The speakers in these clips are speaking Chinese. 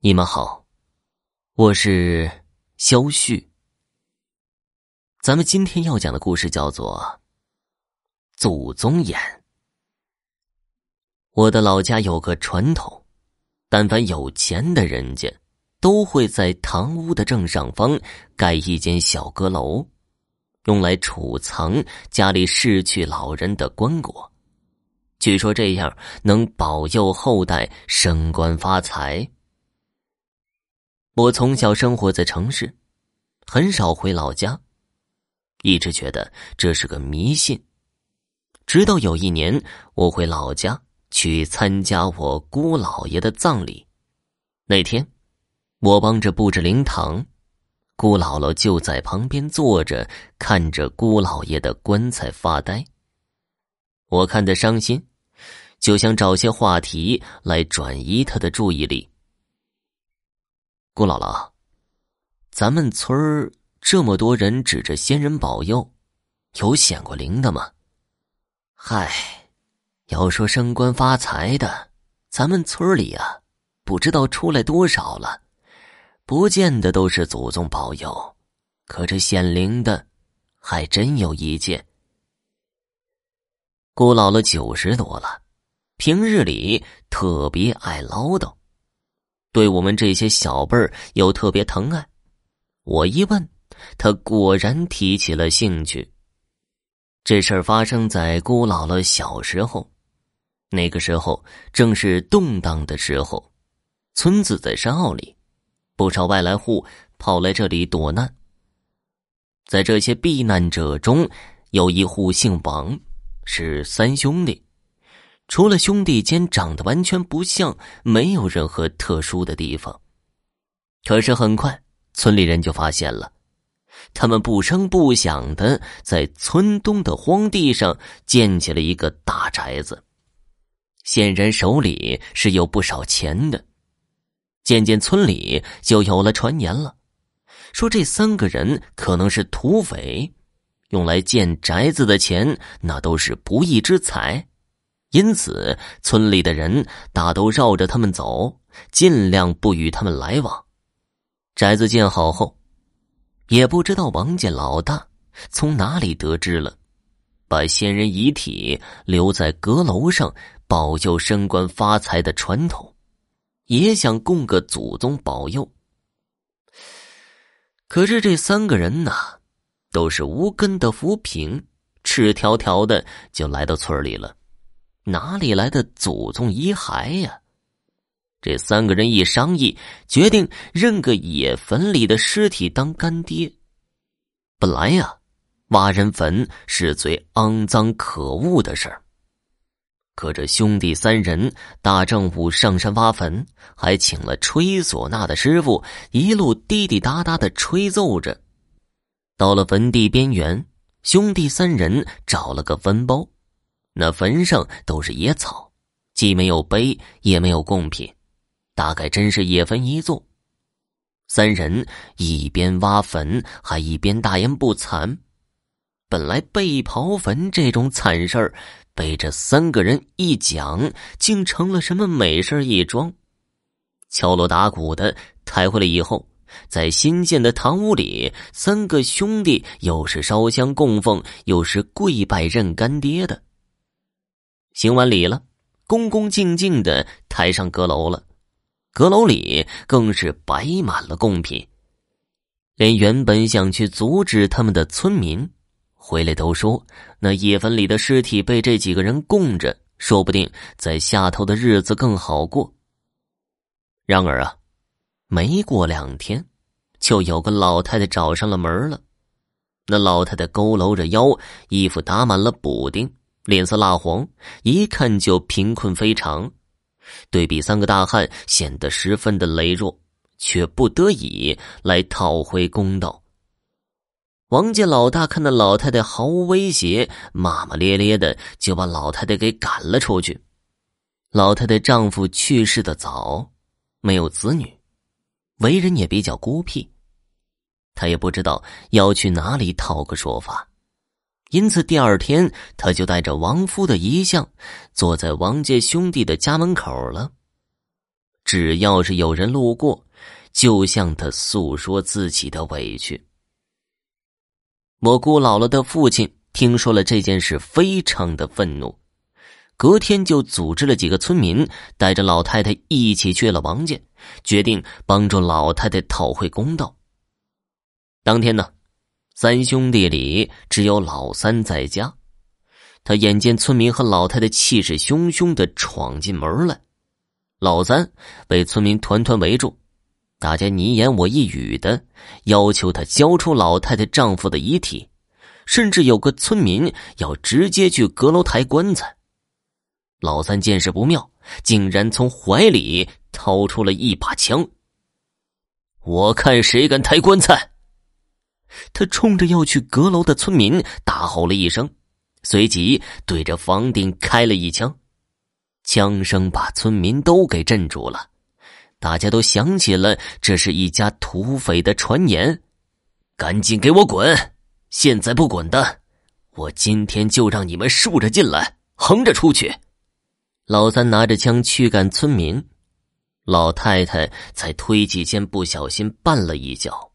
你们好，我是肖旭。咱们今天要讲的故事叫做《祖宗眼》。我的老家有个传统，但凡有钱的人家，都会在堂屋的正上方盖一间小阁楼，用来储藏家里逝去老人的棺椁。据说这样能保佑后代升官发财。我从小生活在城市，很少回老家，一直觉得这是个迷信。直到有一年，我回老家去参加我姑姥爷的葬礼，那天我帮着布置灵堂，姑姥姥就在旁边坐着，看着姑姥爷的棺材发呆。我看他伤心，就想找些话题来转移他的注意力。姑姥姥，咱们村这么多人指着仙人保佑，有显过灵的吗？嗨，要说升官发财的，咱们村里啊，不知道出来多少了，不见得都是祖宗保佑，可这显灵的，还真有一件。姑姥姥九十多了，平日里特别爱唠叨。对我们这些小辈儿又特别疼爱，我一问，他果然提起了兴趣。这事儿发生在姑姥姥小时候，那个时候正是动荡的时候，村子在山坳里，不少外来户跑来这里躲难。在这些避难者中，有一户姓王，是三兄弟。除了兄弟间长得完全不像，没有任何特殊的地方。可是很快，村里人就发现了，他们不声不响的在村东的荒地上建起了一个大宅子，显然手里是有不少钱的。渐渐，村里就有了传言了，说这三个人可能是土匪，用来建宅子的钱那都是不义之财。因此，村里的人大都绕着他们走，尽量不与他们来往。宅子建好后，也不知道王家老大从哪里得知了，把先人遗体留在阁楼上保佑升官发财的传统，也想供个祖宗保佑。可是这三个人呐，都是无根的浮萍，赤条条的就来到村里了。哪里来的祖宗遗骸呀？这三个人一商议，决定认个野坟里的尸体当干爹。本来呀，挖人坟是最肮脏可恶的事儿。可这兄弟三人大正午上山挖坟，还请了吹唢呐的师傅，一路滴滴答答的吹奏着。到了坟地边缘，兄弟三人找了个坟包。那坟上都是野草，既没有碑，也没有贡品，大概真是野坟一座。三人一边挖坟，还一边大言不惭。本来被刨坟这种惨事儿，被这三个人一讲，竟成了什么美事一桩。敲锣打鼓的抬回来以后，在新建的堂屋里，三个兄弟又是烧香供奉，又是跪拜认干爹的。行完礼了，恭恭敬敬的抬上阁楼了。阁楼里更是摆满了贡品，连原本想去阻止他们的村民，回来都说那野坟里的尸体被这几个人供着，说不定在下头的日子更好过。然而啊，没过两天，就有个老太太找上了门了。那老太太佝偻着腰，衣服打满了补丁。脸色蜡黄，一看就贫困非常。对比三个大汉，显得十分的羸弱，却不得已来讨回公道。王家老大看到老太太毫无威胁，骂骂咧咧的就把老太太给赶了出去。老太太丈夫去世的早，没有子女，为人也比较孤僻，她也不知道要去哪里讨个说法。因此，第二天他就带着王夫的遗像，坐在王家兄弟的家门口了。只要是有人路过，就向他诉说自己的委屈。我姑姥姥的父亲听说了这件事，非常的愤怒，隔天就组织了几个村民，带着老太太一起去了王家，决定帮助老太太讨回公道。当天呢，三兄弟里只有老三在家。他眼见村民和老太太气势汹汹的闯进门来，老三被村民团团围住，大家你一言我一语的要求他交出老太太丈夫的遗体，甚至有个村民要直接去阁楼抬棺材。老三见势不妙，竟然从怀里掏出了一把枪。我看谁敢抬棺材！他冲着要去阁楼的村民大吼了一声。随即对着房顶开了一枪，枪声把村民都给镇住了，大家都想起了这是一家土匪的传言，赶紧给我滚！现在不滚的，我今天就让你们竖着进来，横着出去。老三拿着枪驱赶村民，老太太在推挤间不小心绊了一跤，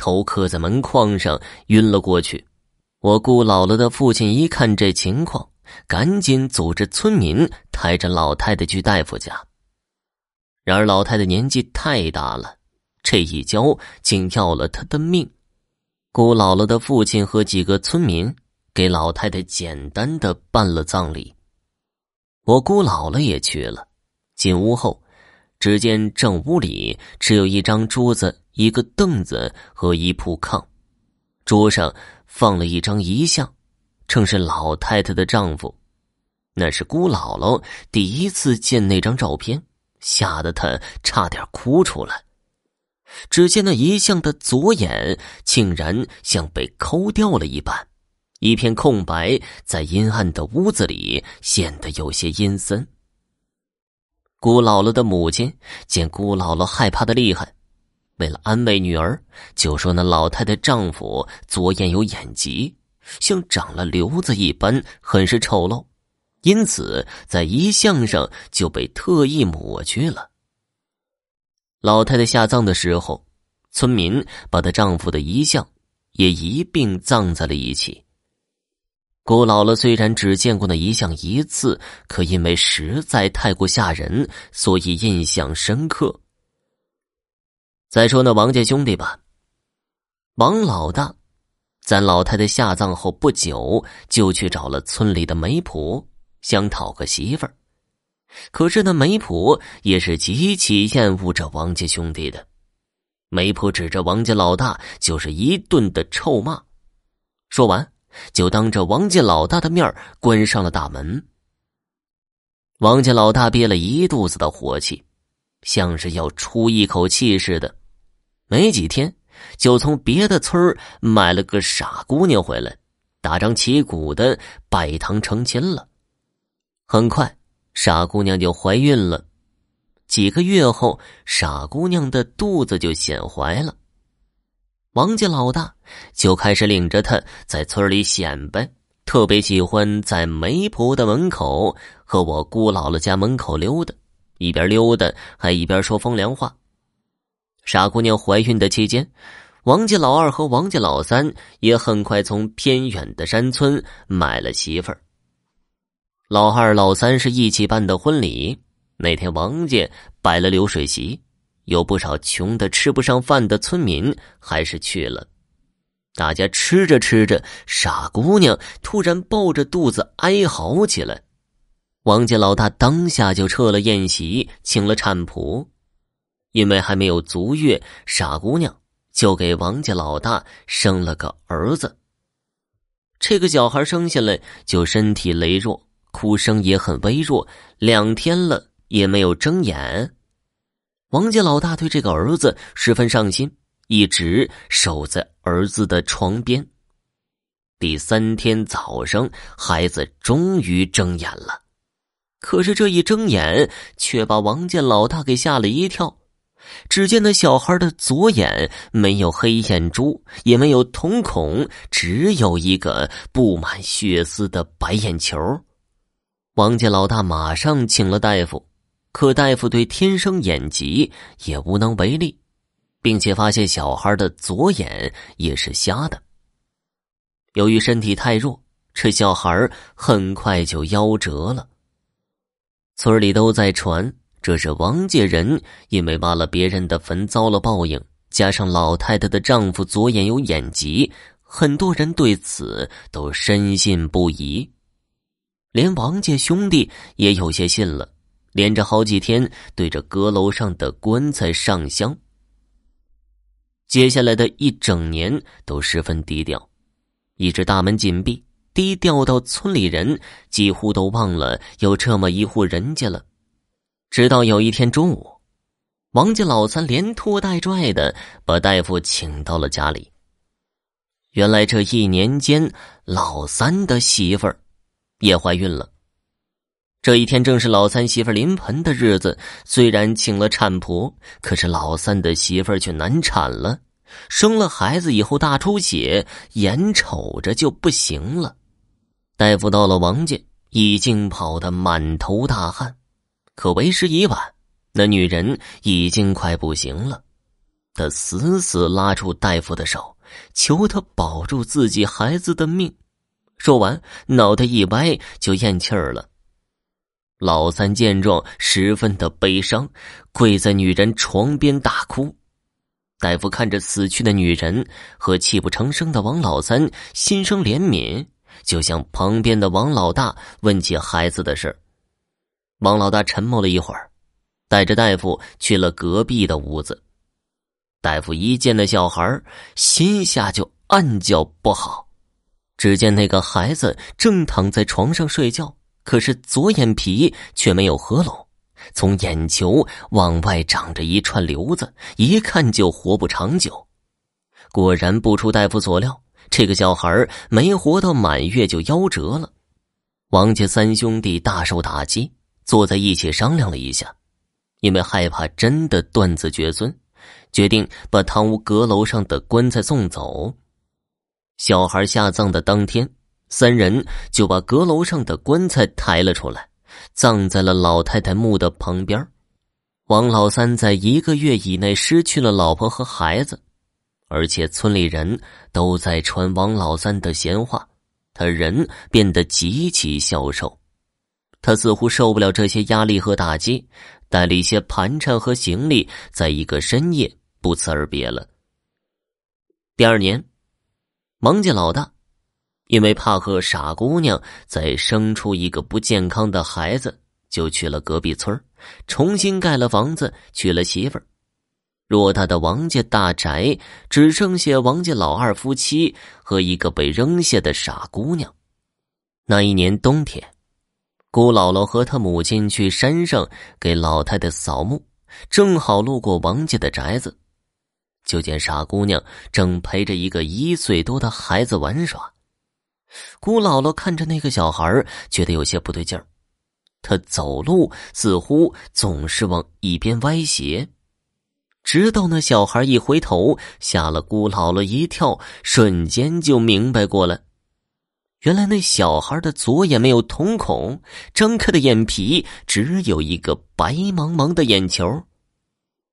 头磕在门框上，晕了过去。我姑姥姥的父亲一看这情况，赶紧组织村民抬着老太太去大夫家。然而老太太年纪太大了，这一跤竟要了她的命。姑姥姥的父亲和几个村民给老太太简单的办了葬礼。我姑姥姥也去了。进屋后，只见正屋里只有一张桌子、一个凳子和一铺炕，桌上。放了一张遗像，正是老太太的丈夫。那是姑姥姥第一次见那张照片，吓得她差点哭出来。只见那遗像的左眼竟然像被抠掉了一般，一片空白，在阴暗的屋子里显得有些阴森。姑姥姥的母亲见姑姥姥害怕的厉害。为了安慰女儿，就说那老太太丈夫左眼有眼疾，像长了瘤子一般，很是丑陋，因此在遗像上就被特意抹去了。老太太下葬的时候，村民把她丈夫的遗像也一并葬在了一起。姑姥姥虽然只见过那遗像一次，可因为实在太过吓人，所以印象深刻。再说那王家兄弟吧，王老大，在老太太下葬后不久，就去找了村里的媒婆，想讨个媳妇儿。可是那媒婆也是极其厌恶这王家兄弟的，媒婆指着王家老大就是一顿的臭骂，说完就当着王家老大的面关上了大门。王家老大憋了一肚子的火气，像是要出一口气似的。没几天，就从别的村买了个傻姑娘回来，大张旗鼓的拜堂成亲了。很快，傻姑娘就怀孕了。几个月后，傻姑娘的肚子就显怀了。王家老大就开始领着她在村里显摆，特别喜欢在媒婆的门口和我姑姥姥家门口溜达，一边溜达还一边说风凉话。傻姑娘怀孕的期间，王家老二和王家老三也很快从偏远的山村买了媳妇儿。老二、老三是一起办的婚礼。那天，王家摆了流水席，有不少穷的吃不上饭的村民还是去了。大家吃着吃着，傻姑娘突然抱着肚子哀嚎起来。王家老大当下就撤了宴席，请了产婆。因为还没有足月，傻姑娘就给王家老大生了个儿子。这个小孩生下来就身体羸弱，哭声也很微弱，两天了也没有睁眼。王家老大对这个儿子十分上心，一直守在儿子的床边。第三天早上，孩子终于睁眼了，可是这一睁眼，却把王家老大给吓了一跳。只见那小孩的左眼没有黑眼珠，也没有瞳孔，只有一个布满血丝的白眼球。王家老大马上请了大夫，可大夫对天生眼疾也无能为力，并且发现小孩的左眼也是瞎的。由于身体太弱，这小孩很快就夭折了。村里都在传，这是王家人因为挖了别人的坟遭了报应，加上老太太的丈夫左眼有眼疾，很多人对此都深信不疑，连王家兄弟也有些信了。连着好几天，对着阁楼上的棺材上香。接下来的一整年都十分低调，一直大门紧闭，低调到村里人几乎都忘了有这么一户人家了。直到有一天中午，王家老三连拖带拽的把大夫请到了家里。原来这一年间，老三的媳妇儿也怀孕了。这一天正是老三媳妇临盆的日子，虽然请了产婆，可是老三的媳妇儿却难产了，生了孩子以后大出血，眼瞅着就不行了。大夫到了王家，已经跑得满头大汗，可为时已晚，那女人已经快不行了。他死死拉住大夫的手，求他保住自己孩子的命。说完，脑袋一歪，就咽气儿了。老三见状，十分的悲伤，跪在女人床边大哭。大夫看着死去的女人和泣不成声的王老三，心生怜悯，就向旁边的王老大问起孩子的事王老大沉默了一会儿，带着大夫去了隔壁的屋子。大夫一见那小孩，心下就暗叫不好。只见那个孩子正躺在床上睡觉。可是左眼皮却没有合拢，从眼球往外长着一串瘤子，一看就活不长久。果然不出大夫所料，这个小孩没活到满月就夭折了。王家三兄弟大受打击，坐在一起商量了一下，因为害怕真的断子绝孙，决定把堂屋阁楼上的棺材送走。小孩下葬的当天。三人就把阁楼上的棺材抬了出来，葬在了老太太墓的旁边。王老三在一个月以内失去了老婆和孩子，而且村里人都在传王老三的闲话，他人变得极其消瘦。他似乎受不了这些压力和打击，带了一些盘缠和行李，在一个深夜不辞而别了。第二年，王家老大。因为怕和傻姑娘再生出一个不健康的孩子，就去了隔壁村重新盖了房子，娶了媳妇儿。偌大的王家大宅只剩下王家老二夫妻和一个被扔下的傻姑娘。那一年冬天，姑姥姥和她母亲去山上给老太太扫墓，正好路过王家的宅子，就见傻姑娘正陪着一个一岁多的孩子玩耍。姑姥姥看着那个小孩，觉得有些不对劲儿。他走路似乎总是往一边歪斜，直到那小孩一回头，吓了姑姥姥一跳，瞬间就明白过来。原来那小孩的左眼没有瞳孔，张开的眼皮只有一个白茫茫的眼球，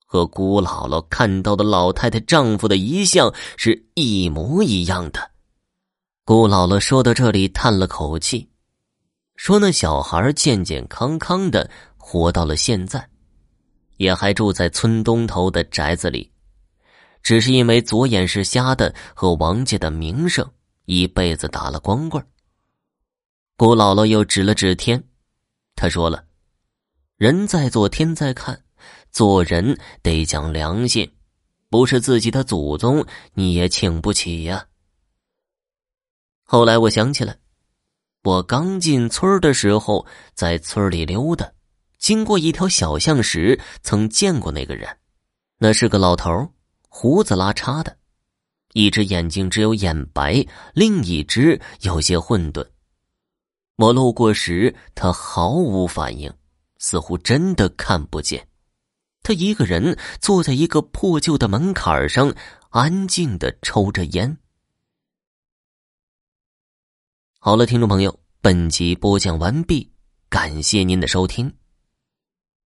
和姑姥姥看到的老太太丈夫的遗像是一模一样的。姑姥姥说到这里，叹了口气，说：“那小孩健健康康的活到了现在，也还住在村东头的宅子里，只是因为左眼是瞎的和王家的名声，一辈子打了光棍。”姑姥姥又指了指天，她说了：“人在做，天在看，做人得讲良心，不是自己的祖宗，你也请不起呀。”后来我想起来，我刚进村的时候，在村里溜达，经过一条小巷时，曾见过那个人。那是个老头，胡子拉碴的，一只眼睛只有眼白，另一只有些混沌。我路过时，他毫无反应，似乎真的看不见。他一个人坐在一个破旧的门槛上，安静的抽着烟。好了，听众朋友，本集播讲完毕，感谢您的收听。